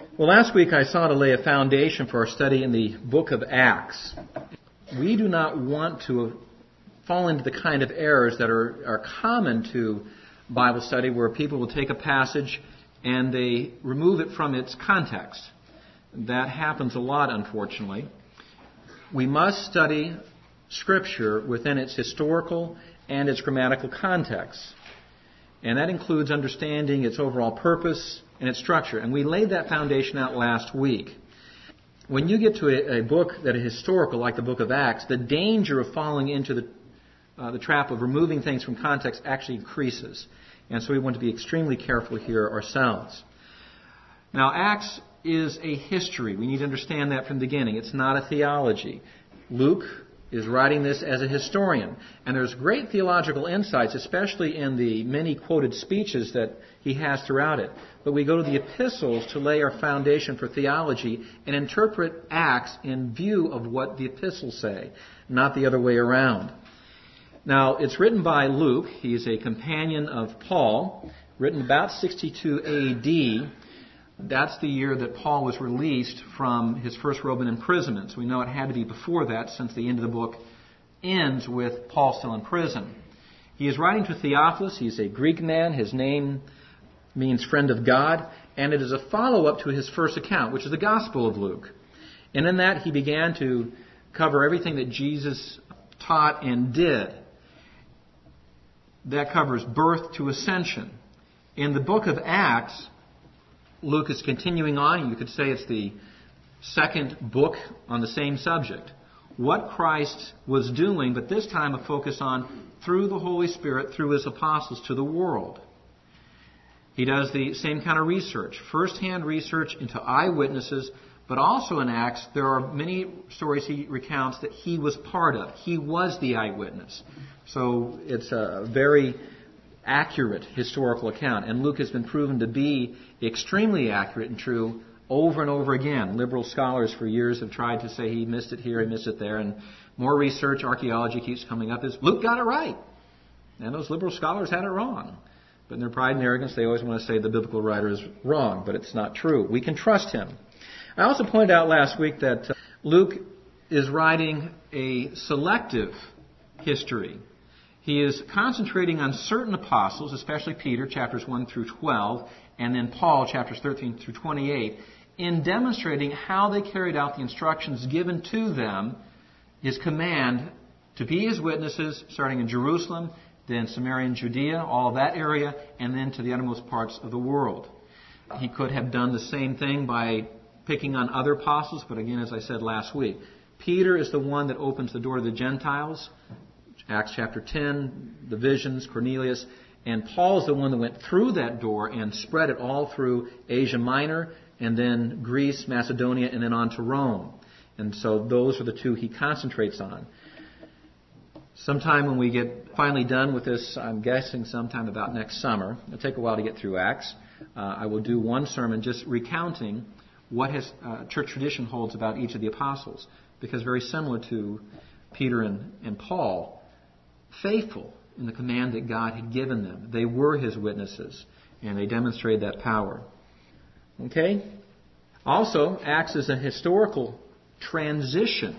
Well, last week I saw to lay a foundation for our study in the book of Acts. We do not want to fall into the kind of errors that are, are common to Bible study where people will take a passage and they remove it from its context. That happens a lot, unfortunately. We must study Scripture within its historical and its grammatical context. And that includes understanding its overall purpose and its structure. And we laid that foundation out last week. When you get to a, a book that is historical, like the book of Acts, the danger of falling into the, uh, the trap of removing things from context actually increases. And so we want to be extremely careful here ourselves. Now, Acts is a history. We need to understand that from the beginning. It's not a theology. Luke is writing this as a historian. And there's great theological insights, especially in the many quoted speeches that he has throughout it. But we go to the epistles to lay our foundation for theology and interpret Acts in view of what the epistles say, not the other way around. Now, it's written by Luke. He's a companion of Paul, written about 62 AD. That's the year that Paul was released from his first Roman imprisonment. So we know it had to be before that since the end of the book ends with Paul still in prison. He is writing to Theophilus. He's a Greek man. His name means friend of God. And it is a follow up to his first account, which is the Gospel of Luke. And in that, he began to cover everything that Jesus taught and did. That covers birth to ascension. In the book of Acts, Luke is continuing on. You could say it's the second book on the same subject. What Christ was doing, but this time a focus on through the Holy Spirit, through his apostles to the world. He does the same kind of research, first-hand research into eyewitnesses, but also in Acts, there are many stories he recounts that he was part of. He was the eyewitness. So it's a very accurate historical account. And Luke has been proven to be extremely accurate and true over and over again. Liberal scholars for years have tried to say he missed it here, he missed it there, and more research, archaeology keeps coming up is Luke got it right. And those liberal scholars had it wrong. But in their pride and arrogance, they always want to say the biblical writer is wrong, but it's not true. We can trust him. I also pointed out last week that uh, Luke is writing a selective history. He is concentrating on certain apostles, especially Peter, chapters 1 through 12, and then Paul, chapters 13 through 28, in demonstrating how they carried out the instructions given to them, his command to be his witnesses, starting in Jerusalem, then Samaria and Judea, all that area, and then to the uttermost parts of the world. He could have done the same thing by picking on other apostles, but again, as I said last week, Peter is the one that opens the door to the Gentiles. Acts chapter 10, the visions, Cornelius. And Paul is the one that went through that door and spread it all through Asia Minor and then Greece, Macedonia, and then on to Rome. And so those are the two he concentrates on. Sometime when we get finally done with this, I'm guessing sometime about next summer, it'll take a while to get through Acts, uh, I will do one sermon just recounting what his, uh, church tradition holds about each of the apostles. Because very similar to Peter and, and Paul, faithful in the command that God had given them. They were his witnesses, and they demonstrated that power. Okay? Also, acts as a historical transition.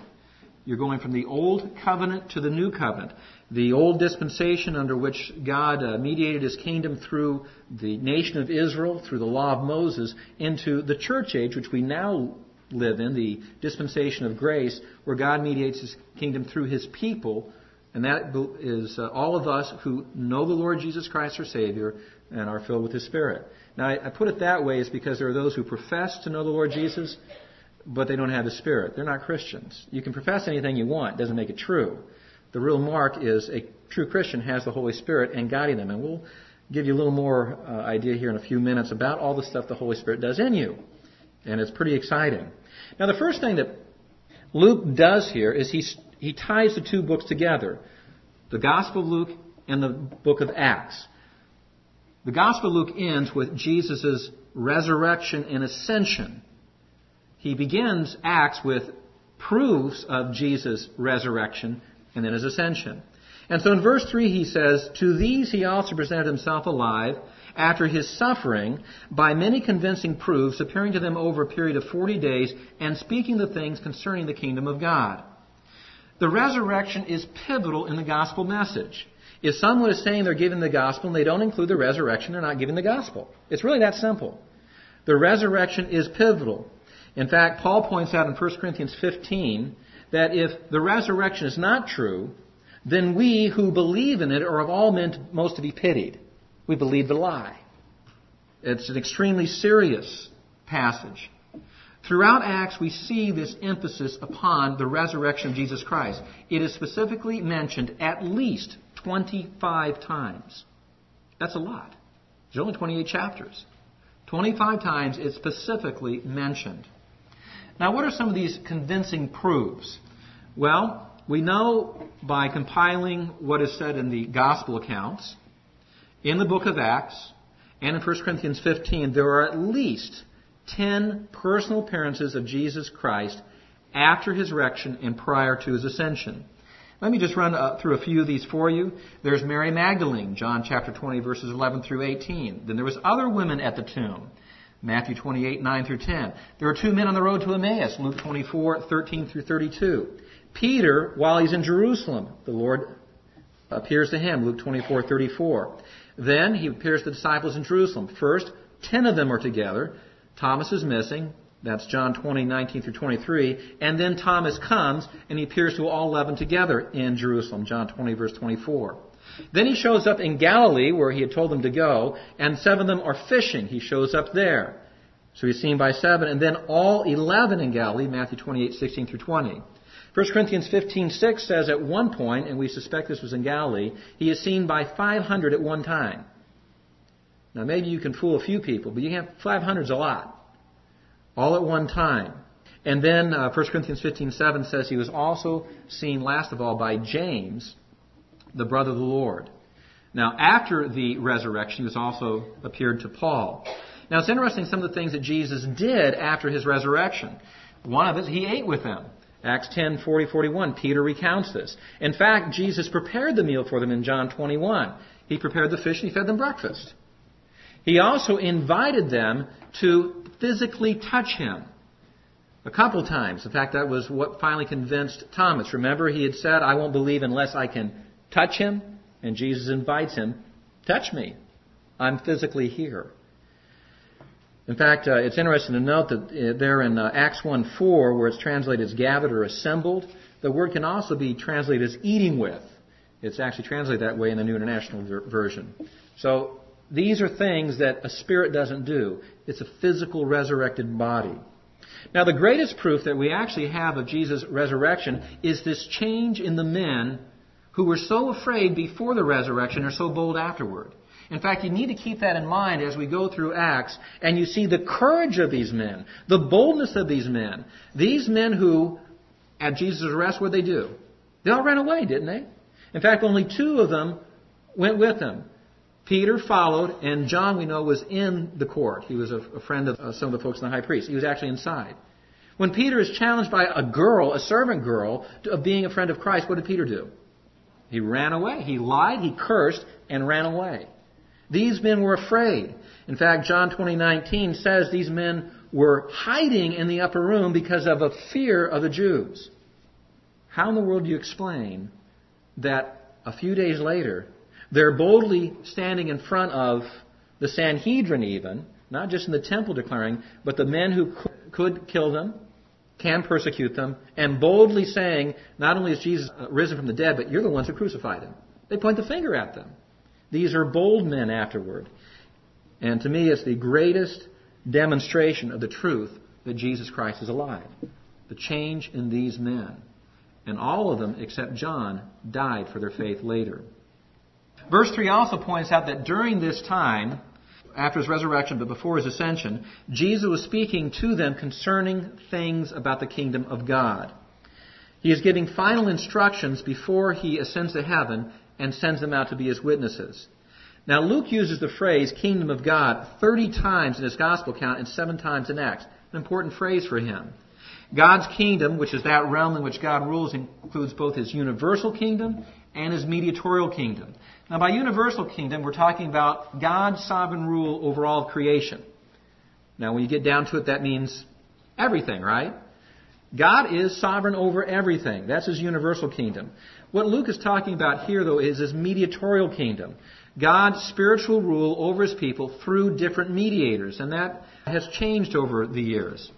You're going from the old covenant to the new covenant. The old dispensation under which God uh, mediated his kingdom through the nation of Israel, through the law of Moses, into the church age, which we now live in, the dispensation of grace, where God mediates his kingdom through his people and that is uh, all of us who know the Lord Jesus Christ our Savior and are filled with His Spirit. Now, I, I put it that way is because there are those who profess to know the Lord Jesus, but they don't have the Spirit. They're not Christians. You can profess anything you want, it doesn't make it true. The real mark is a true Christian has the Holy Spirit and guiding them. And we'll give you a little more uh, idea here in a few minutes about all the stuff the Holy Spirit does in you. And it's pretty exciting. Now, the first thing that Luke does here is he he ties the two books together the Gospel of Luke and the book of Acts. The Gospel of Luke ends with Jesus' resurrection and ascension. He begins Acts with proofs of Jesus' resurrection and then his ascension. And so in verse 3 he says, To these he also presented himself alive, after his suffering by many convincing proofs, appearing to them over a period of 40 days and speaking the things concerning the kingdom of God. The resurrection is pivotal in the gospel message. If someone is saying they're giving the gospel and they don't include the resurrection, they're not giving the gospel. It's really that simple. The resurrection is pivotal. In fact, Paul points out in 1 Corinthians 15 that if the resurrection is not true, then we who believe in it are of all men most to be pitied. We believe the lie. It's an extremely serious passage. Throughout Acts, we see this emphasis upon the resurrection of Jesus Christ. It is specifically mentioned at least 25 times. That's a lot. There's only 28 chapters. 25 times it's specifically mentioned. Now, what are some of these convincing proofs? Well, we know by compiling what is said in the gospel accounts, in the book of Acts, and in 1 Corinthians 15, there are at least 10 personal appearances of Jesus Christ after his resurrection and prior to his ascension. Let me just run uh, through a few of these for you. There's Mary Magdalene, John chapter 20, verses 11 through 18. Then there was other women at the tomb. Matthew 28, 9 through 10. There are two men on the road to Emmaus, Luke 24, 13 through 32. Peter, while he's in Jerusalem, the Lord appears to him, Luke 24, 34. Then he appears to the disciples in Jerusalem. First, ten of them are together. Thomas is missing. That's John 20, 19 through 23. And then Thomas comes and he appears to all 11 together in Jerusalem, John 20, verse 24. Then he shows up in Galilee where he had told them to go, and seven of them are fishing. He shows up there. So he's seen by seven, and then all 11 in Galilee, Matthew 28, 16 through 20. 1 Corinthians 15:6 says at one point, and we suspect this was in Galilee, he is seen by 500 at one time. Now maybe you can fool a few people, but you have 500's a lot, all at one time. And then uh, 1 Corinthians 15:7 says he was also seen last of all by James, the brother of the Lord. Now after the resurrection, he was also appeared to Paul. Now it's interesting some of the things that Jesus did after his resurrection. One of it, he ate with them. Acts 10, 40, 41, Peter recounts this. In fact, Jesus prepared the meal for them in John 21. He prepared the fish and he fed them breakfast. He also invited them to physically touch him a couple times. In fact, that was what finally convinced Thomas. Remember, he had said, I won't believe unless I can touch him. And Jesus invites him, touch me. I'm physically here. In fact, uh, it's interesting to note that uh, there in uh, Acts 1 4, where it's translated as gathered or assembled, the word can also be translated as eating with. It's actually translated that way in the New International ver- Version. So these are things that a spirit doesn't do. It's a physical resurrected body. Now, the greatest proof that we actually have of Jesus' resurrection is this change in the men who were so afraid before the resurrection are so bold afterward. In fact, you need to keep that in mind as we go through Acts and you see the courage of these men, the boldness of these men. These men who, at Jesus' arrest, what did they do? They all ran away, didn't they? In fact, only two of them went with him. Peter followed, and John, we know, was in the court. He was a, a friend of uh, some of the folks in the high priest. He was actually inside. When Peter is challenged by a girl, a servant girl, of being a friend of Christ, what did Peter do? He ran away. He lied, he cursed, and ran away. These men were afraid. In fact, John 20:19 says these men were hiding in the upper room because of a fear of the Jews. How in the world do you explain that a few days later they're boldly standing in front of the Sanhedrin even, not just in the temple declaring, but the men who could kill them, can persecute them, and boldly saying, not only is Jesus risen from the dead, but you're the ones who crucified him. They point the finger at them. These are bold men afterward. And to me, it's the greatest demonstration of the truth that Jesus Christ is alive. The change in these men. And all of them, except John, died for their faith later. Verse 3 also points out that during this time, after his resurrection but before his ascension, Jesus was speaking to them concerning things about the kingdom of God. He is giving final instructions before he ascends to heaven and sends them out to be his witnesses. Now, Luke uses the phrase kingdom of God 30 times in his gospel account and 7 times in Acts. An important phrase for him. God's kingdom, which is that realm in which God rules, includes both his universal kingdom and his mediatorial kingdom. Now, by universal kingdom, we're talking about God's sovereign rule over all of creation. Now, when you get down to it, that means everything, right? God is sovereign over everything. That's his universal kingdom. What Luke is talking about here, though, is his mediatorial kingdom. God's spiritual rule over his people through different mediators, and that has changed over the years.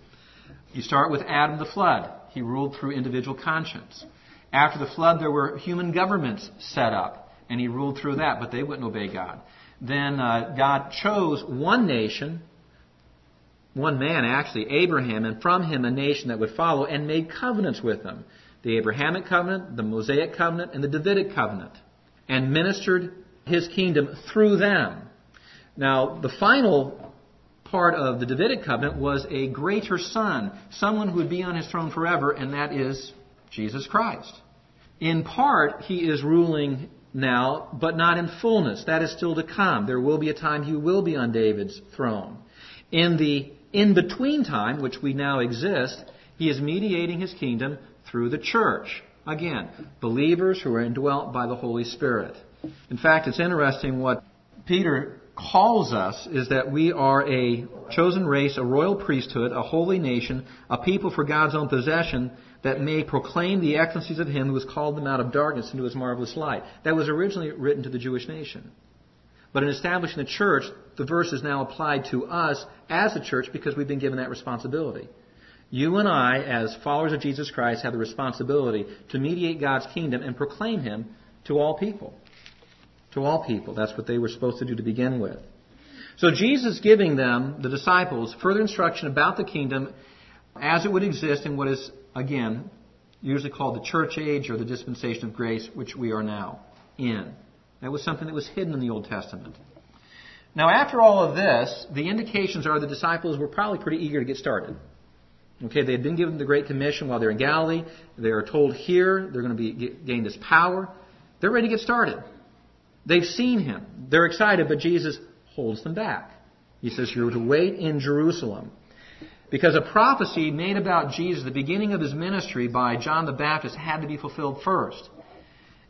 You start with Adam the flood. He ruled through individual conscience. After the flood, there were human governments set up, and he ruled through that, but they wouldn't obey God. Then uh, God chose one nation, one man actually, Abraham, and from him a nation that would follow, and made covenants with them the Abrahamic covenant, the Mosaic covenant, and the Davidic covenant, and ministered his kingdom through them. Now, the final part of the Davidic covenant was a greater son, someone who would be on his throne forever, and that is Jesus Christ. In part, he is ruling now, but not in fullness. That is still to come. There will be a time he will be on David's throne. In the in between time, which we now exist, he is mediating his kingdom through the church. Again, believers who are indwelt by the Holy Spirit. In fact, it's interesting what Peter calls us is that we are a chosen race, a royal priesthood, a holy nation, a people for God's own possession that may proclaim the excellencies of him who has called them out of darkness into his marvelous light. That was originally written to the Jewish nation. But in establishing the church, the verse is now applied to us as a church because we've been given that responsibility. You and I, as followers of Jesus Christ, have the responsibility to mediate God's kingdom and proclaim him to all people to all people. That's what they were supposed to do to begin with. So Jesus giving them, the disciples, further instruction about the kingdom as it would exist in what is, again, usually called the church age or the dispensation of grace, which we are now in. That was something that was hidden in the Old Testament. Now, after all of this, the indications are the disciples were probably pretty eager to get started. Okay, they had been given the Great Commission while they're in Galilee. They are told here they're going to be gain this power. They're ready to get started. They've seen him. They're excited, but Jesus holds them back. He says, You're to wait in Jerusalem. Because a prophecy made about Jesus, the beginning of his ministry by John the Baptist, had to be fulfilled first.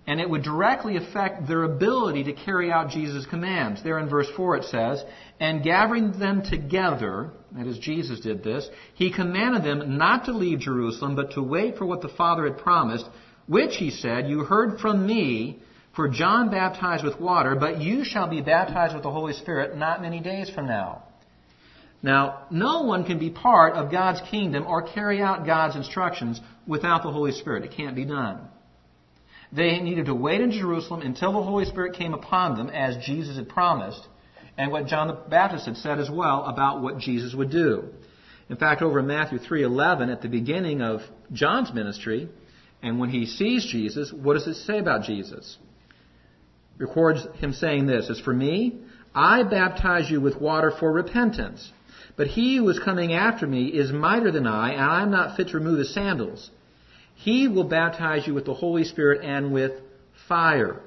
And it would directly affect their ability to carry out Jesus' commands. There in verse 4 it says, And gathering them together, that is, Jesus did this, he commanded them not to leave Jerusalem, but to wait for what the Father had promised, which, he said, You heard from me, for John baptized with water, but you shall be baptized with the Holy Spirit not many days from now. Now, no one can be part of God's kingdom or carry out God's instructions without the Holy Spirit. It can't be done. They needed to wait in Jerusalem until the Holy Spirit came upon them, as Jesus had promised, and what John the Baptist had said as well about what Jesus would do. In fact, over in Matthew 3:11, at the beginning of John's ministry, and when he sees Jesus, what does it say about Jesus? It records him saying this As for me, I baptize you with water for repentance. But he who is coming after me is mightier than I, and I am not fit to remove his sandals. He will baptize you with the Holy Spirit and with fire.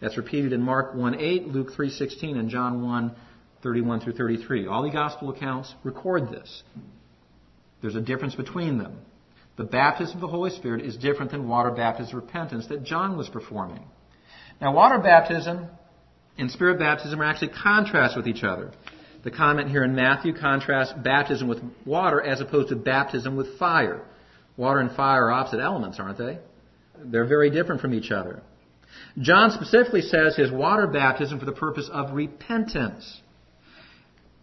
That's repeated in Mark 1:8, Luke 3:16, and John 1:31 through 33. All the gospel accounts record this. There's a difference between them. The baptism of the Holy Spirit is different than water baptism of repentance that John was performing. Now, water baptism and spirit baptism are actually contrasts with each other. The comment here in Matthew contrasts baptism with water as opposed to baptism with fire. Water and fire are opposite elements, aren't they? They're very different from each other. John specifically says his water baptism for the purpose of repentance.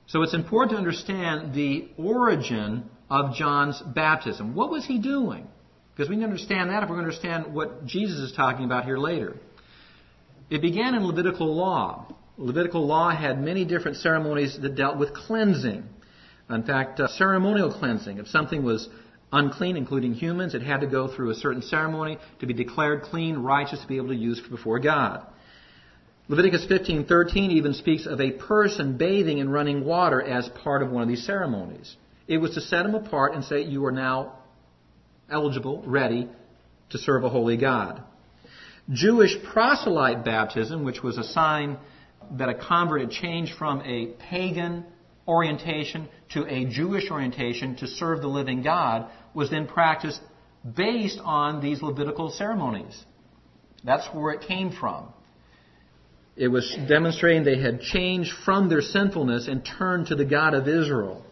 So it's important to understand the origin of John's baptism. What was he doing? Because we need to understand that if we're going to understand what Jesus is talking about here later. It began in Levitical law. Levitical law had many different ceremonies that dealt with cleansing. In fact, uh, ceremonial cleansing. If something was unclean, including humans, it had to go through a certain ceremony to be declared clean, righteous, to be able to use before God. Leviticus 15:13 even speaks of a person bathing in running water as part of one of these ceremonies. It was to set him apart and say, "You are now eligible, ready to serve a holy God." Jewish proselyte baptism, which was a sign that a convert had changed from a pagan orientation to a Jewish orientation to serve the living God, was then practiced based on these Levitical ceremonies. That's where it came from. It was demonstrating they had changed from their sinfulness and turned to the God of Israel.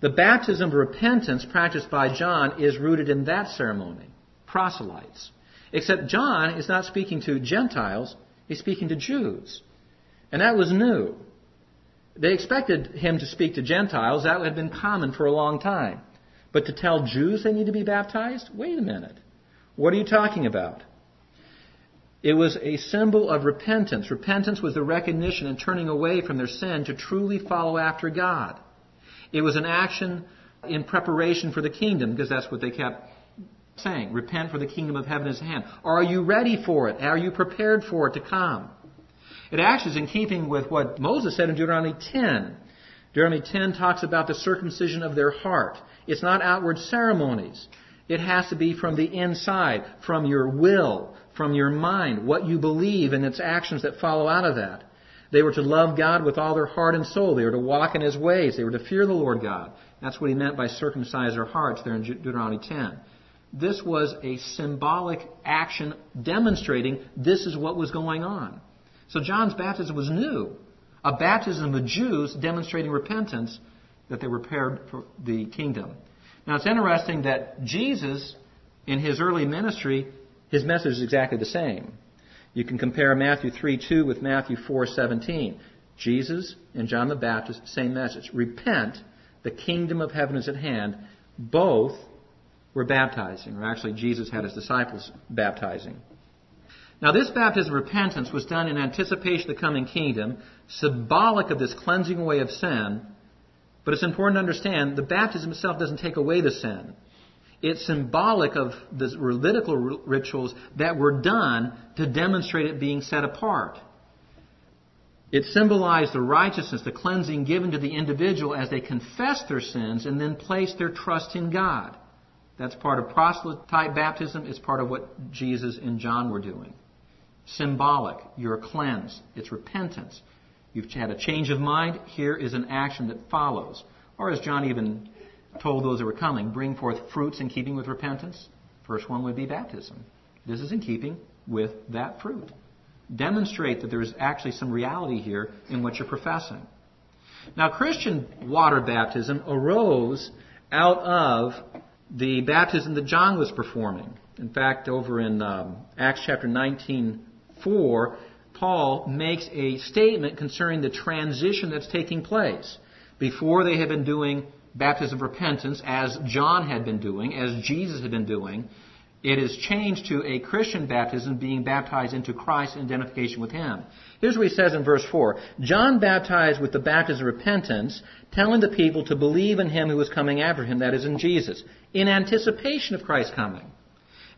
The baptism of repentance practiced by John is rooted in that ceremony, proselytes. Except John is not speaking to Gentiles, he's speaking to Jews. And that was new. They expected him to speak to Gentiles. That had been common for a long time. But to tell Jews they need to be baptized? Wait a minute. What are you talking about? It was a symbol of repentance. Repentance was the recognition and turning away from their sin to truly follow after God. It was an action in preparation for the kingdom, because that's what they kept saying. Repent for the kingdom of heaven is at hand. Are you ready for it? Are you prepared for it to come? It actually is in keeping with what Moses said in Deuteronomy 10. Deuteronomy 10 talks about the circumcision of their heart. It's not outward ceremonies. It has to be from the inside, from your will, from your mind, what you believe and its actions that follow out of that. They were to love God with all their heart and soul. They were to walk in His ways. They were to fear the Lord God. That's what He meant by circumcise their hearts there in Deuteronomy 10. This was a symbolic action demonstrating this is what was going on. So John's baptism was new. A baptism of Jews demonstrating repentance that they prepared for the kingdom. Now it's interesting that Jesus, in his early ministry, his message is exactly the same. You can compare Matthew 3 2 with Matthew 4 17. Jesus and John the Baptist, same message. Repent, the kingdom of heaven is at hand. Both were baptizing, or actually, Jesus had his disciples baptizing. Now, this baptism of repentance was done in anticipation of the coming kingdom, symbolic of this cleansing away of sin. But it's important to understand the baptism itself doesn't take away the sin. It's symbolic of the Levitical rituals that were done to demonstrate it being set apart. It symbolized the righteousness, the cleansing given to the individual as they confessed their sins and then placed their trust in God. That's part of proselyte baptism. It's part of what Jesus and John were doing symbolic. You're cleansed. It's repentance. You've had a change of mind. Here is an action that follows. Or as John even told those that were coming, bring forth fruits in keeping with repentance. First one would be baptism. This is in keeping with that fruit. Demonstrate that there's actually some reality here in what you're professing. Now, Christian water baptism arose out of the baptism that John was performing. In fact, over in um, Acts chapter 19, 4, Paul makes a statement concerning the transition that's taking place. Before they had been doing baptism of repentance, as John had been doing, as Jesus had been doing, it is changed to a Christian baptism, being baptized into Christ in identification with Him. Here's what he says in verse 4. John baptized with the baptism of repentance, telling the people to believe in Him who was coming after him, that is in Jesus, in anticipation of Christ's coming.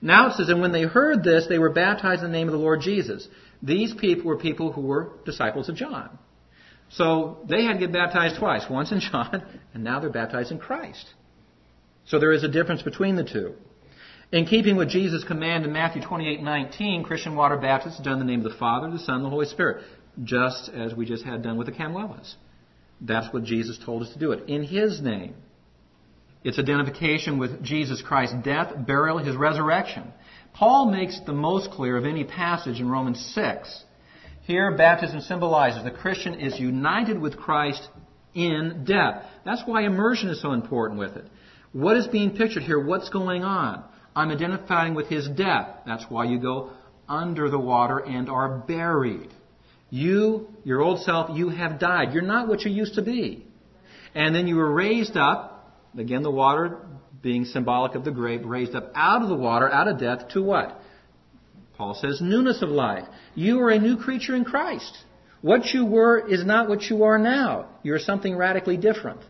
Now it says, and when they heard this, they were baptized in the name of the Lord Jesus. These people were people who were disciples of John. So they had to get baptized twice, once in John, and now they're baptized in Christ. So there is a difference between the two. In keeping with Jesus' command in Matthew 28:19, Christian water baptism is done in the name of the Father, the Son, and the Holy Spirit, just as we just had done with the Camuelas. That's what Jesus told us to do it in His name. It's identification with Jesus Christ's death, burial, his resurrection. Paul makes the most clear of any passage in Romans 6. Here, baptism symbolizes the Christian is united with Christ in death. That's why immersion is so important with it. What is being pictured here? What's going on? I'm identifying with his death. That's why you go under the water and are buried. You, your old self, you have died. You're not what you used to be. And then you were raised up Again, the water being symbolic of the grave, raised up out of the water, out of death, to what? Paul says, newness of life. You are a new creature in Christ. What you were is not what you are now. You're something radically different.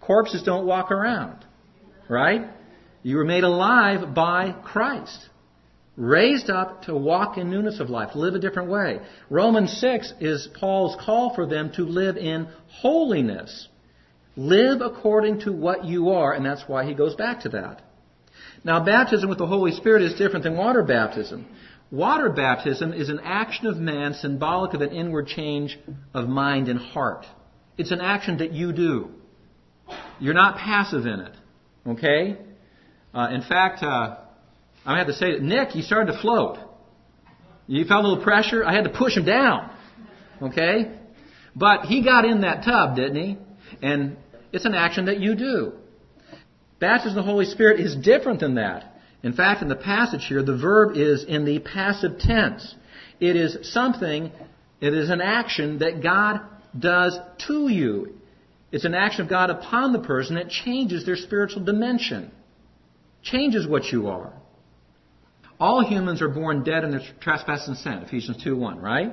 Corpses don't walk around, right? You were made alive by Christ. Raised up to walk in newness of life, live a different way. Romans 6 is Paul's call for them to live in holiness. Live according to what you are, and that's why he goes back to that. Now, baptism with the Holy Spirit is different than water baptism. Water baptism is an action of man symbolic of an inward change of mind and heart. It's an action that you do. You're not passive in it. Okay? Uh, in fact, uh, I have to say that Nick, you started to float. You felt a little pressure? I had to push him down. Okay? But he got in that tub, didn't he? And it's an action that you do. Baptism of the Holy Spirit is different than that. In fact, in the passage here, the verb is in the passive tense. It is something, it is an action that God does to you. It's an action of God upon the person that changes their spiritual dimension, changes what you are. All humans are born dead in their trespasses and sin, Ephesians 2 1, right?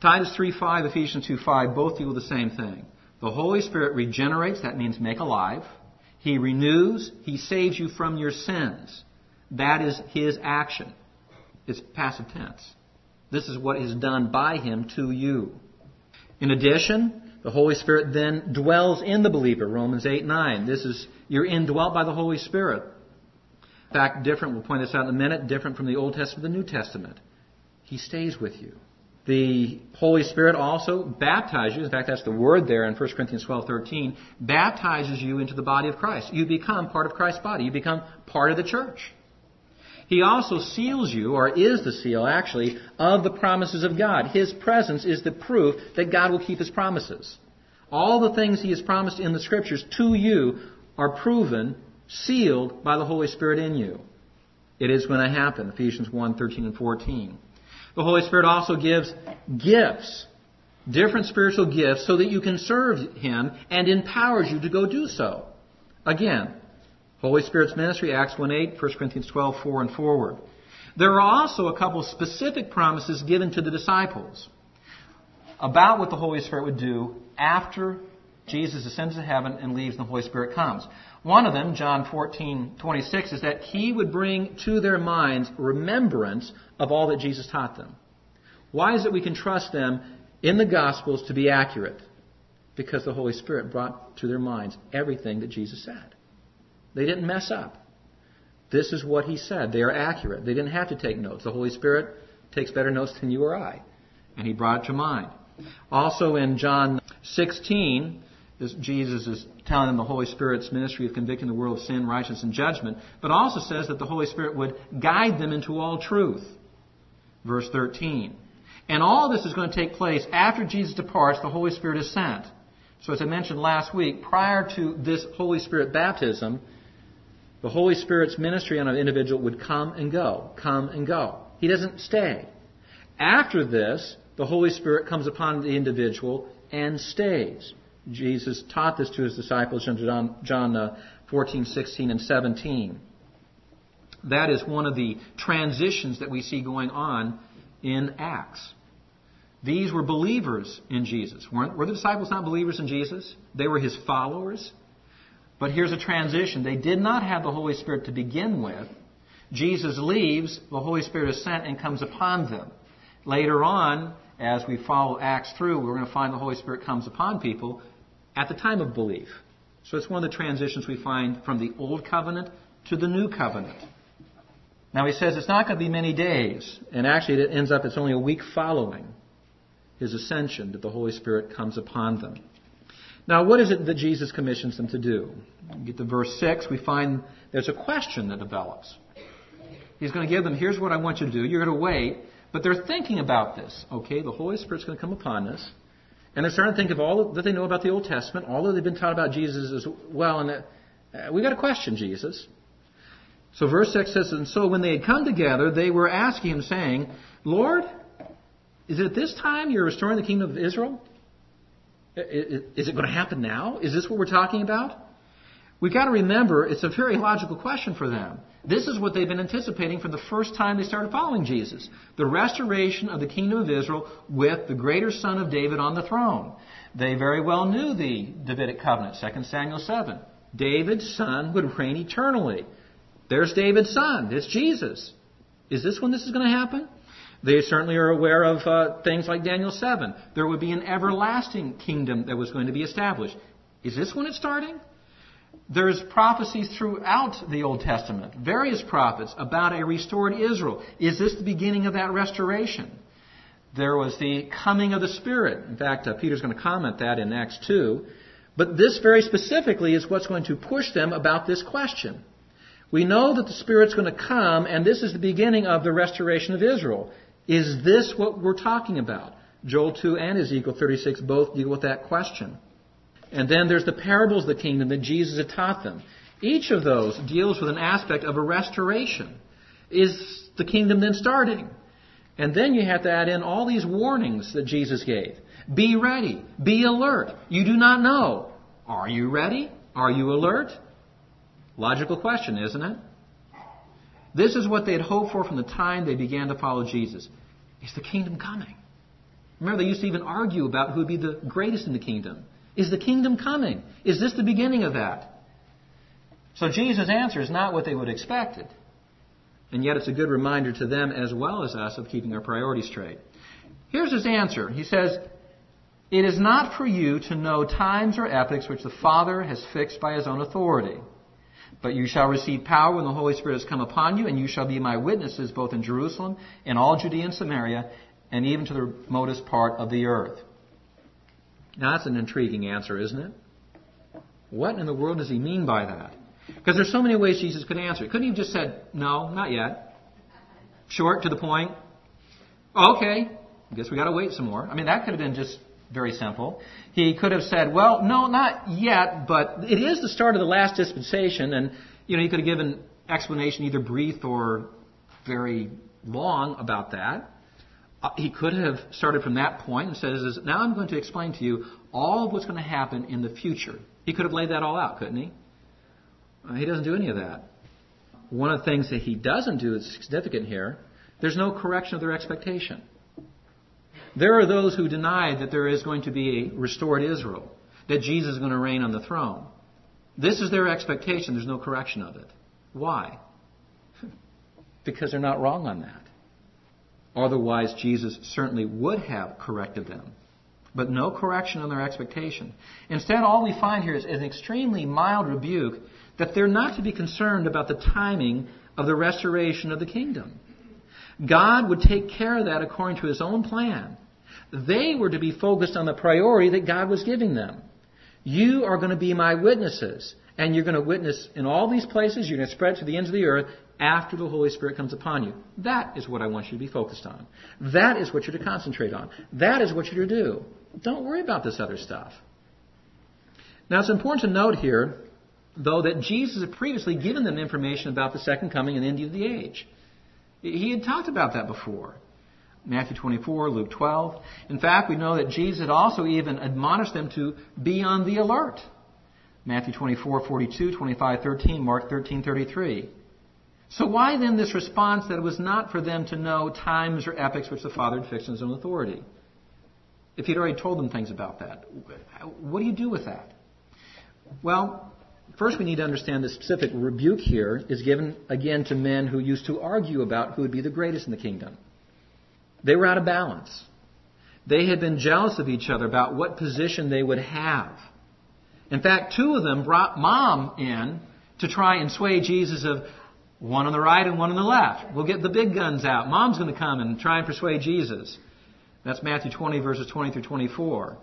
Titus 3 5, Ephesians 2 5, both deal with the same thing. The Holy Spirit regenerates, that means make alive. He renews, He saves you from your sins. That is His action. It's passive tense. This is what is done by Him to you. In addition, the Holy Spirit then dwells in the believer, Romans 8 9. This is, you're indwelt by the Holy Spirit. In fact, different, we'll point this out in a minute, different from the Old Testament, the New Testament. He stays with you. The Holy Spirit also baptizes, you. in fact, that's the word there in 1 Corinthians 12, 13, baptizes you into the body of Christ. You become part of Christ's body. You become part of the church. He also seals you, or is the seal, actually, of the promises of God. His presence is the proof that God will keep His promises. All the things He has promised in the Scriptures to you are proven, sealed by the Holy Spirit in you. It is going to happen. Ephesians 1, 13 and 14. The Holy Spirit also gives gifts, different spiritual gifts, so that you can serve Him and empowers you to go do so. Again, Holy Spirit's ministry, Acts 1 8, 1 Corinthians 12 4 and forward. There are also a couple specific promises given to the disciples about what the Holy Spirit would do after Jesus ascends to heaven and leaves and the Holy Spirit comes. One of them, John 14, 26, is that he would bring to their minds remembrance of all that Jesus taught them. Why is it we can trust them in the Gospels to be accurate? Because the Holy Spirit brought to their minds everything that Jesus said. They didn't mess up. This is what he said. They are accurate. They didn't have to take notes. The Holy Spirit takes better notes than you or I. And he brought it to mind. Also in John 16, Jesus is telling them the Holy Spirit's ministry of convicting the world of sin, righteousness, and judgment, but also says that the Holy Spirit would guide them into all truth. Verse 13. And all this is going to take place after Jesus departs, the Holy Spirit is sent. So, as I mentioned last week, prior to this Holy Spirit baptism, the Holy Spirit's ministry on an individual would come and go, come and go. He doesn't stay. After this, the Holy Spirit comes upon the individual and stays. Jesus taught this to his disciples in John, John uh, 14, 16, and 17. That is one of the transitions that we see going on in Acts. These were believers in Jesus. Weren't, were the disciples not believers in Jesus? They were his followers. But here's a transition. They did not have the Holy Spirit to begin with. Jesus leaves, the Holy Spirit is sent and comes upon them. Later on, as we follow Acts through, we're going to find the Holy Spirit comes upon people at the time of belief. So it's one of the transitions we find from the Old Covenant to the New Covenant. Now he says it's not going to be many days, and actually it ends up it's only a week following his ascension that the Holy Spirit comes upon them. Now, what is it that Jesus commissions them to do? We get to verse 6, we find there's a question that develops. He's going to give them, here's what I want you to do. You're going to wait, but they're thinking about this. Okay, the Holy Spirit's going to come upon us. And they're starting to think of all that they know about the Old Testament, all that they've been taught about Jesus as well, and uh, we got to question Jesus. So verse 6 says, And so when they had come together, they were asking him, saying, Lord, is it at this time you're restoring the kingdom of Israel? Is it going to happen now? Is this what we're talking about? We've got to remember it's a very logical question for them. This is what they've been anticipating from the first time they started following Jesus. The restoration of the kingdom of Israel with the greater son of David on the throne. They very well knew the Davidic covenant, 2 Samuel 7. David's son would reign eternally. There's David's son. It's Jesus. Is this when this is going to happen? They certainly are aware of uh, things like Daniel 7. There would be an everlasting kingdom that was going to be established. Is this when it's starting? There's prophecies throughout the Old Testament, various prophets about a restored Israel. Is this the beginning of that restoration? There was the coming of the Spirit. In fact, uh, Peter's going to comment that in Acts 2. But this very specifically is what's going to push them about this question. We know that the Spirit's going to come, and this is the beginning of the restoration of Israel. Is this what we're talking about? Joel 2 and Ezekiel 36 both deal with that question. And then there's the parables of the kingdom that Jesus had taught them. Each of those deals with an aspect of a restoration. Is the kingdom then starting? And then you have to add in all these warnings that Jesus gave. Be ready. Be alert. You do not know. Are you ready? Are you alert? Logical question, isn't it? This is what they had hoped for from the time they began to follow Jesus. Is the kingdom coming? Remember, they used to even argue about who would be the greatest in the kingdom. Is the kingdom coming? Is this the beginning of that? So Jesus' answer is not what they would have expected. And yet it's a good reminder to them as well as us of keeping our priorities straight. Here's his answer. He says, It is not for you to know times or epochs which the Father has fixed by his own authority. But you shall receive power when the Holy Spirit has come upon you, and you shall be my witnesses both in Jerusalem, in all Judea and Samaria, and even to the remotest part of the earth. Now that's an intriguing answer, isn't it? What in the world does he mean by that? Because there's so many ways Jesus could answer it. Couldn't he have just said, no, not yet? Short, to the point. Okay, I guess we gotta wait some more. I mean, that could have been just very simple. He could have said, well, no, not yet, but it is the start of the last dispensation, and, you know, he could have given explanation either brief or very long about that. Uh, he could have started from that point and says, now I'm going to explain to you all of what's going to happen in the future. He could have laid that all out, couldn't he? Uh, he doesn't do any of that. One of the things that he doesn't do is significant here. There's no correction of their expectation. There are those who deny that there is going to be a restored Israel, that Jesus is going to reign on the throne. This is their expectation. There's no correction of it. Why? because they're not wrong on that. Otherwise, Jesus certainly would have corrected them. But no correction on their expectation. Instead, all we find here is an extremely mild rebuke that they're not to be concerned about the timing of the restoration of the kingdom. God would take care of that according to his own plan. They were to be focused on the priority that God was giving them. You are going to be my witnesses, and you're going to witness in all these places. You're going to spread to the ends of the earth after the Holy Spirit comes upon you. That is what I want you to be focused on. That is what you're to concentrate on. That is what you're to do. Don't worry about this other stuff. Now, it's important to note here, though, that Jesus had previously given them information about the second coming and the end of the age. He had talked about that before. Matthew 24, Luke 12. In fact, we know that Jesus had also even admonished them to be on the alert. Matthew 24, 42, 25, 13, Mark 13, 33. So why then this response that it was not for them to know times or epochs which the Father had fixed in his own authority? If he'd already told them things about that, what do you do with that? Well, first we need to understand the specific rebuke here is given again to men who used to argue about who would be the greatest in the kingdom. They were out of balance. They had been jealous of each other about what position they would have. In fact, two of them brought mom in to try and sway Jesus of one on the right and one on the left. We'll get the big guns out. Mom's going to come and try and persuade Jesus. That's Matthew 20 verses 20 through 24.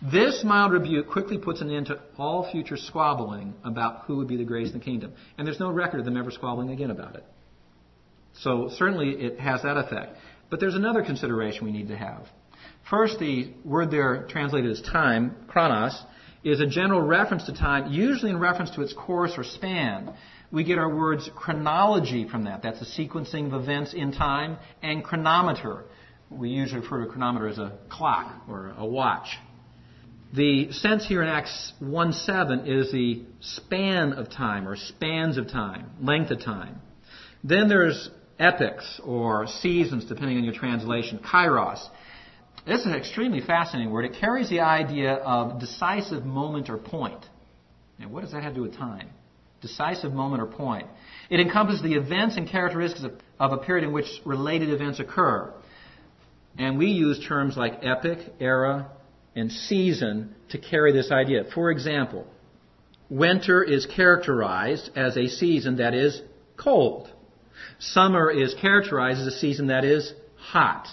This mild rebuke quickly puts an end to all future squabbling about who would be the greatest in the kingdom. And there's no record of them ever squabbling again about it. So certainly it has that effect. But there's another consideration we need to have. First, the word there translated as time, chronos, is a general reference to time, usually in reference to its course or span. We get our words chronology from that. That's the sequencing of events in time, and chronometer. We usually refer to a chronometer as a clock or a watch. The sense here in Acts 1 7 is the span of time or spans of time, length of time. Then there's epochs or seasons, depending on your translation. Kairos. This is an extremely fascinating word. It carries the idea of decisive moment or point. Now, what does that have to do with time? Decisive moment or point. It encompasses the events and characteristics of, of a period in which related events occur. And we use terms like epoch, era, and season to carry this idea. For example, winter is characterized as a season that is cold. Summer is characterized as a season that is hot.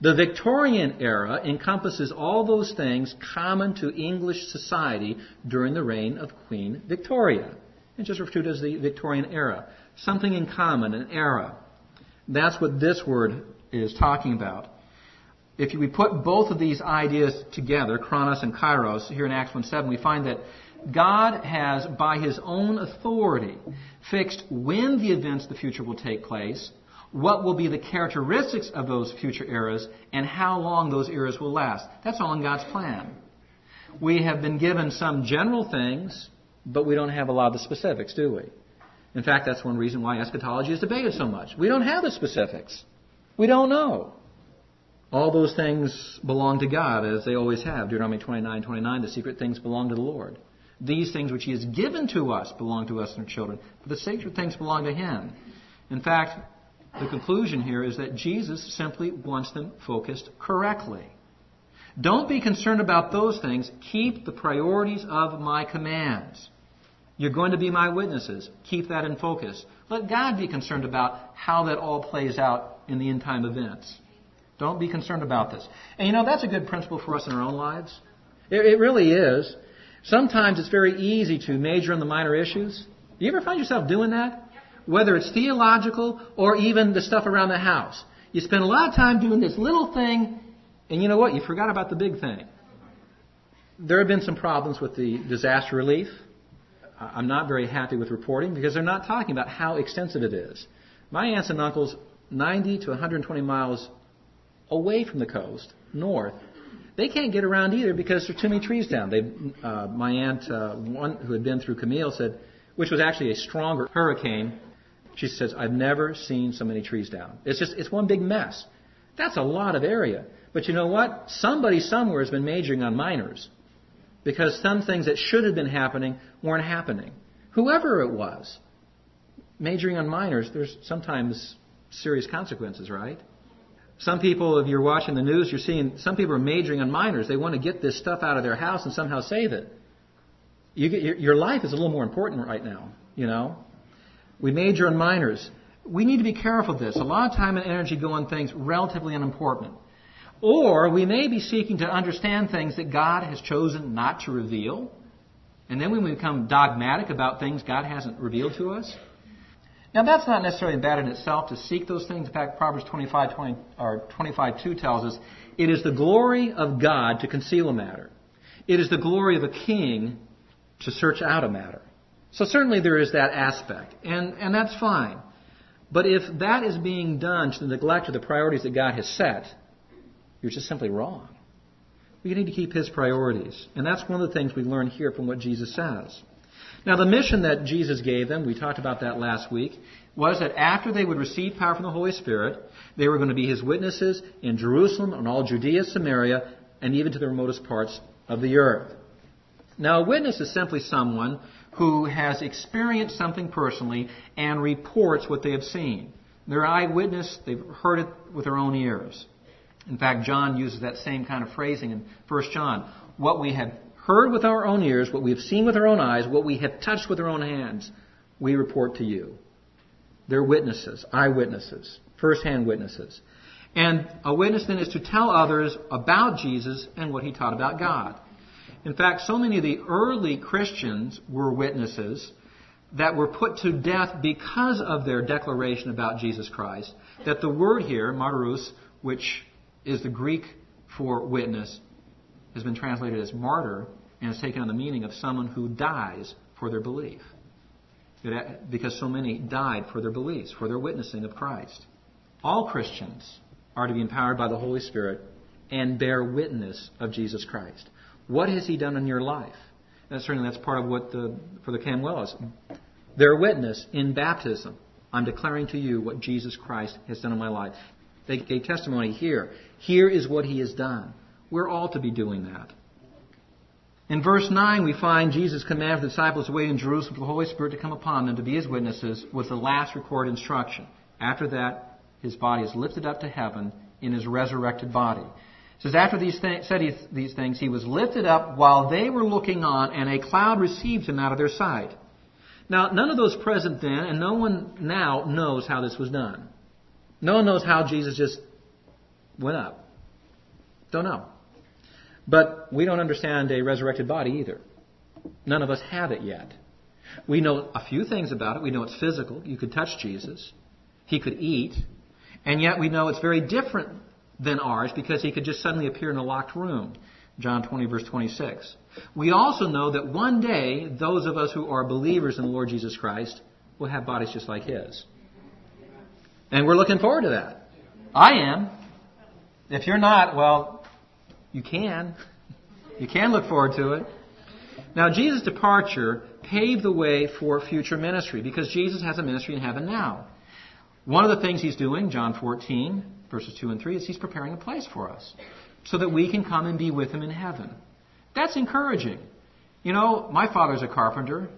The Victorian era encompasses all those things common to English society during the reign of Queen Victoria. And just referred to as the Victorian era. Something in common, an era. That's what this word is talking about. If we put both of these ideas together, chronos and kairos, here in Acts 1.7, we find that God has, by His own authority, fixed when the events of the future will take place, what will be the characteristics of those future eras, and how long those eras will last. That's all in God's plan. We have been given some general things, but we don't have a lot of the specifics, do we? In fact, that's one reason why eschatology is debated so much. We don't have the specifics. We don't know. All those things belong to God, as they always have. Deuteronomy 29, 29, the secret things belong to the Lord. These things which He has given to us belong to us and our children, but the sacred things belong to Him. In fact, the conclusion here is that Jesus simply wants them focused correctly. Don't be concerned about those things. Keep the priorities of my commands. You're going to be my witnesses. Keep that in focus. Let God be concerned about how that all plays out in the end time events. Don't be concerned about this. And you know, that's a good principle for us in our own lives. It, it really is. Sometimes it's very easy to major in the minor issues. You ever find yourself doing that? Whether it's theological or even the stuff around the house. You spend a lot of time doing this little thing, and you know what? You forgot about the big thing. There have been some problems with the disaster relief. I'm not very happy with reporting because they're not talking about how extensive it is. My aunts and uncles, 90 to 120 miles away from the coast, north, they can't get around either because there are too many trees down. They, uh, my aunt, uh, one who had been through Camille, said, which was actually a stronger hurricane. She says, "I've never seen so many trees down. It's just, it's one big mess. That's a lot of area. But you know what? Somebody somewhere has been majoring on minors because some things that should have been happening weren't happening. Whoever it was, majoring on minors, there's sometimes serious consequences, right? Some people, if you're watching the news, you're seeing some people are majoring on minors. They want to get this stuff out of their house and somehow save it. You get, your, your life is a little more important right now, you know. We major on minors. We need to be careful of this. A lot of time and energy go on things relatively unimportant. Or we may be seeking to understand things that God has chosen not to reveal. And then we become dogmatic about things God hasn't revealed to us. Now that's not necessarily bad in itself to seek those things. In fact, Proverbs 25, 20, or 25, 2 tells us, it is the glory of God to conceal a matter. It is the glory of a king to search out a matter. So certainly there is that aspect, and, and that's fine. But if that is being done to the neglect of the priorities that God has set, you're just simply wrong. We need to keep His priorities. And that's one of the things we learn here from what Jesus says. Now, the mission that Jesus gave them, we talked about that last week, was that after they would receive power from the Holy Spirit, they were going to be His witnesses in Jerusalem and all Judea, Samaria, and even to the remotest parts of the earth. Now, a witness is simply someone who has experienced something personally and reports what they have seen. They're eyewitness, they've heard it with their own ears. In fact, John uses that same kind of phrasing in 1 John. What we have heard with our own ears, what we have seen with our own eyes, what we have touched with our own hands, we report to you. They're witnesses, eyewitnesses, first-hand witnesses. And a witness then is to tell others about Jesus and what he taught about God. In fact, so many of the early Christians were witnesses that were put to death because of their declaration about Jesus Christ, that the word here, martyrus, which is the Greek for witness, has been translated as martyr and has taken on the meaning of someone who dies for their belief. Because so many died for their beliefs, for their witnessing of Christ. All Christians are to be empowered by the Holy Spirit and bear witness of Jesus Christ. What has He done in your life? And certainly that's part of what the, for the Camuelas. Their witness in baptism. I'm declaring to you what Jesus Christ has done in my life. They gave testimony here. Here is what He has done. We're all to be doing that. In verse 9, we find Jesus commanded the disciples to wait in Jerusalem for the Holy Spirit to come upon them to be his witnesses was the last recorded instruction. After that, his body is lifted up to heaven in his resurrected body. It says, after these th- said these things, he was lifted up while they were looking on, and a cloud received him out of their sight. Now, none of those present then, and no one now knows how this was done. No one knows how Jesus just went up. Don't know. But we don't understand a resurrected body either. None of us have it yet. We know a few things about it. We know it's physical. You could touch Jesus. He could eat. And yet we know it's very different than ours because he could just suddenly appear in a locked room. John 20 verse 26. We also know that one day those of us who are believers in the Lord Jesus Christ will have bodies just like his. And we're looking forward to that. I am. If you're not, well, you can. You can look forward to it. Now, Jesus' departure paved the way for future ministry because Jesus has a ministry in heaven now. One of the things he's doing, John 14, verses 2 and 3, is he's preparing a place for us so that we can come and be with him in heaven. That's encouraging. You know, my father's a carpenter.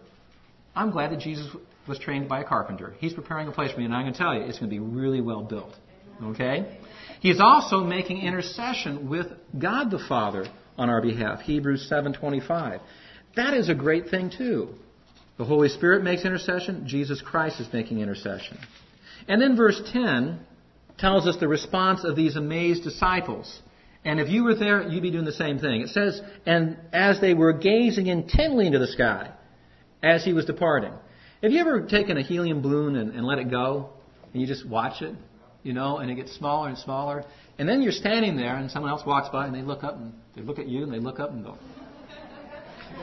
I'm glad that Jesus was trained by a carpenter. He's preparing a place for me, and I'm going to tell you, it's going to be really well built. Okay? He's also making intercession with God the Father on our behalf. Hebrews 7:25. That is a great thing too. The Holy Spirit makes intercession, Jesus Christ is making intercession. And then verse 10 tells us the response of these amazed disciples. And if you were there, you'd be doing the same thing. It says, and as they were gazing intently into the sky as he was departing. Have you ever taken a helium balloon and, and let it go? And you just watch it, you know, and it gets smaller and smaller. And then you're standing there and someone else walks by and they look up and they look at you and they look up and go,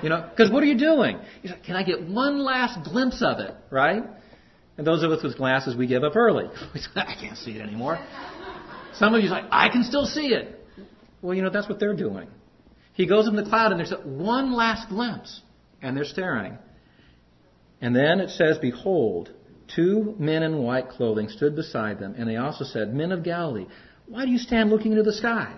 you know, because what are you doing? He's like, can I get one last glimpse of it, right? And those of us with glasses, we give up early. We say, I can't see it anymore. Some of you are like, I can still see it. Well, you know, that's what they're doing. He goes in the cloud and there's one last glimpse, and they're staring. And then it says, Behold, two men in white clothing stood beside them, and they also said, Men of Galilee, why do you stand looking into the sky?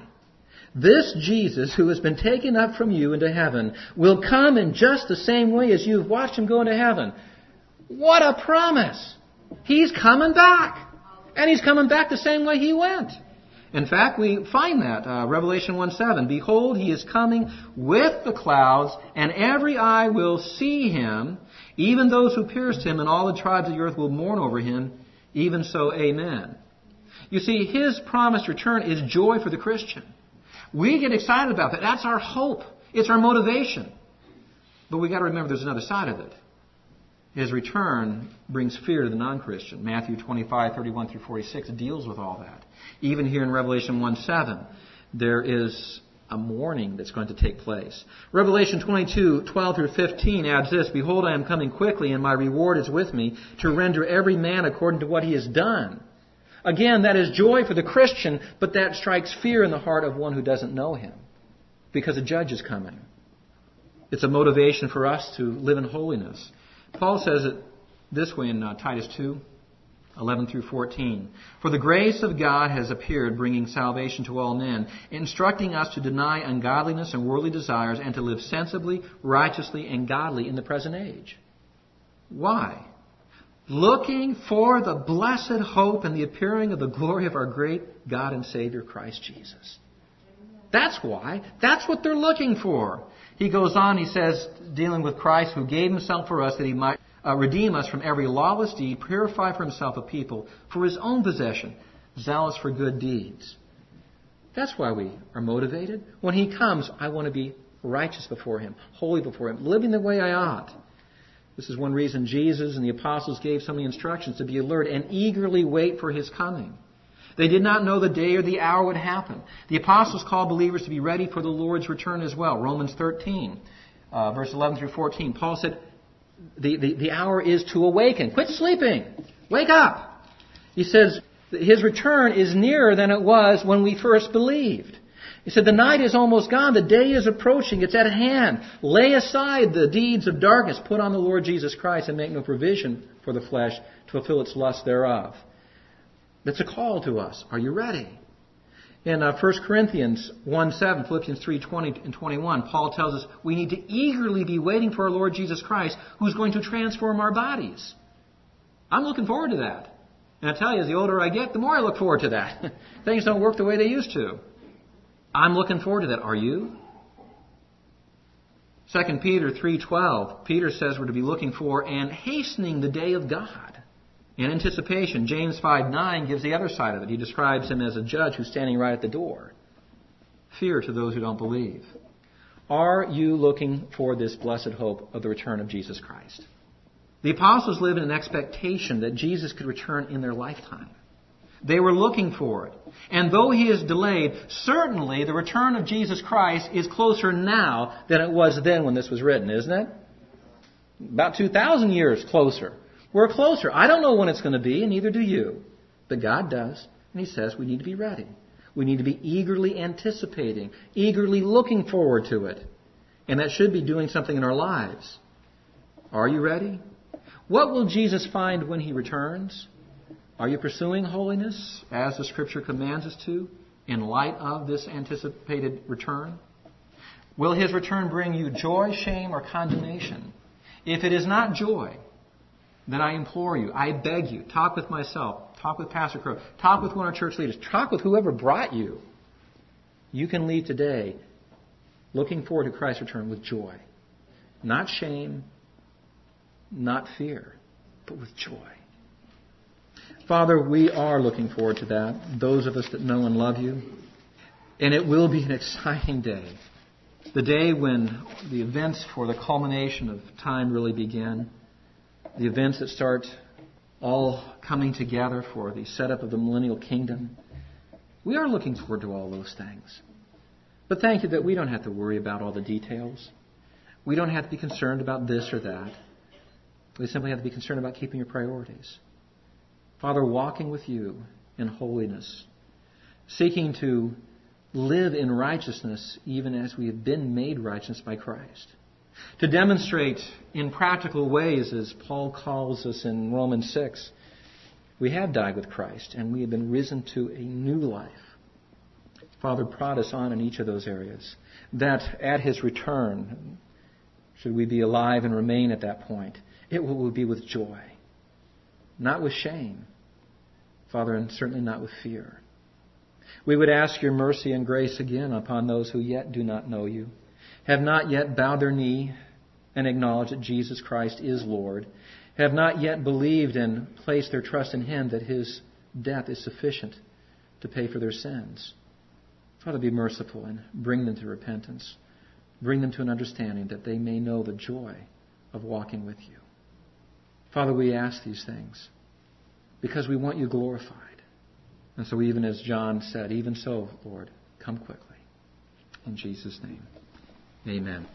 This Jesus, who has been taken up from you into heaven, will come in just the same way as you've watched him go into heaven. What a promise! He's coming back. And he's coming back the same way he went. In fact, we find that, uh, Revelation 1 7. Behold, he is coming with the clouds, and every eye will see him, even those who pierced him, and all the tribes of the earth will mourn over him. Even so, amen. You see, his promised return is joy for the Christian. We get excited about that. That's our hope. It's our motivation. But we got to remember there's another side of it. His return brings fear to the non-Christian. Matthew 25, 31 through 46 deals with all that. Even here in Revelation 1, 7, there is a mourning that's going to take place. Revelation 22, 12 through 15 adds this, Behold, I am coming quickly, and my reward is with me, to render every man according to what he has done. Again, that is joy for the Christian, but that strikes fear in the heart of one who doesn't know him. Because a judge is coming. It's a motivation for us to live in holiness. Paul says it this way in uh, Titus 2, 11 through 14. For the grace of God has appeared, bringing salvation to all men, instructing us to deny ungodliness and worldly desires and to live sensibly, righteously, and godly in the present age. Why? Looking for the blessed hope and the appearing of the glory of our great God and Savior Christ Jesus. That's why. That's what they're looking for. He goes on, he says, dealing with Christ who gave himself for us that he might uh, redeem us from every lawless deed, purify for himself a people for his own possession, zealous for good deeds. That's why we are motivated. When he comes, I want to be righteous before him, holy before him, living the way I ought. This is one reason Jesus and the apostles gave so many instructions to be alert and eagerly wait for his coming. They did not know the day or the hour would happen. The apostles called believers to be ready for the Lord's return as well. Romans 13, uh, verse 11 through 14. Paul said, the, the, the hour is to awaken. Quit sleeping. Wake up. He says, his return is nearer than it was when we first believed. He said, the night is almost gone. The day is approaching. It's at hand. Lay aside the deeds of darkness. Put on the Lord Jesus Christ and make no provision for the flesh to fulfill its lust thereof. That's a call to us. Are you ready? In uh, 1 Corinthians 1 7, Philippians 3 20 and 21, Paul tells us we need to eagerly be waiting for our Lord Jesus Christ, who's going to transform our bodies. I'm looking forward to that. And I tell you, the older I get, the more I look forward to that. Things don't work the way they used to. I'm looking forward to that. Are you? 2 Peter 3:12, Peter says we're to be looking for and hastening the day of God in anticipation. James 5 9 gives the other side of it. He describes him as a judge who's standing right at the door. Fear to those who don't believe. Are you looking for this blessed hope of the return of Jesus Christ? The apostles lived in an expectation that Jesus could return in their lifetime. They were looking for it. And though he is delayed, certainly the return of Jesus Christ is closer now than it was then when this was written, isn't it? About 2,000 years closer. We're closer. I don't know when it's going to be, and neither do you. But God does. And He says we need to be ready. We need to be eagerly anticipating, eagerly looking forward to it. And that should be doing something in our lives. Are you ready? What will Jesus find when He returns? Are you pursuing holiness as the Scripture commands us to in light of this anticipated return? Will His return bring you joy, shame, or condemnation? If it is not joy, then I implore you, I beg you, talk with myself, talk with Pastor Crow, talk with one of our church leaders, talk with whoever brought you. You can leave today looking forward to Christ's return with joy. Not shame, not fear, but with joy. Father, we are looking forward to that, those of us that know and love you. And it will be an exciting day. The day when the events for the culmination of time really begin the events that start all coming together for the setup of the millennial kingdom. We are looking forward to all those things. But thank you that we don't have to worry about all the details. We don't have to be concerned about this or that. We simply have to be concerned about keeping your priorities. Father, walking with you in holiness, seeking to live in righteousness even as we have been made righteous by Christ. To demonstrate in practical ways, as Paul calls us in Romans 6, we have died with Christ and we have been risen to a new life. Father, prod us on in each of those areas. That at his return, should we be alive and remain at that point, it will be with joy, not with shame, Father, and certainly not with fear. We would ask your mercy and grace again upon those who yet do not know you have not yet bowed their knee and acknowledged that Jesus Christ is Lord, have not yet believed and placed their trust in Him that His death is sufficient to pay for their sins. Father, be merciful and bring them to repentance. Bring them to an understanding that they may know the joy of walking with you. Father, we ask these things because we want you glorified. And so, even as John said, even so, Lord, come quickly. In Jesus' name. Amen.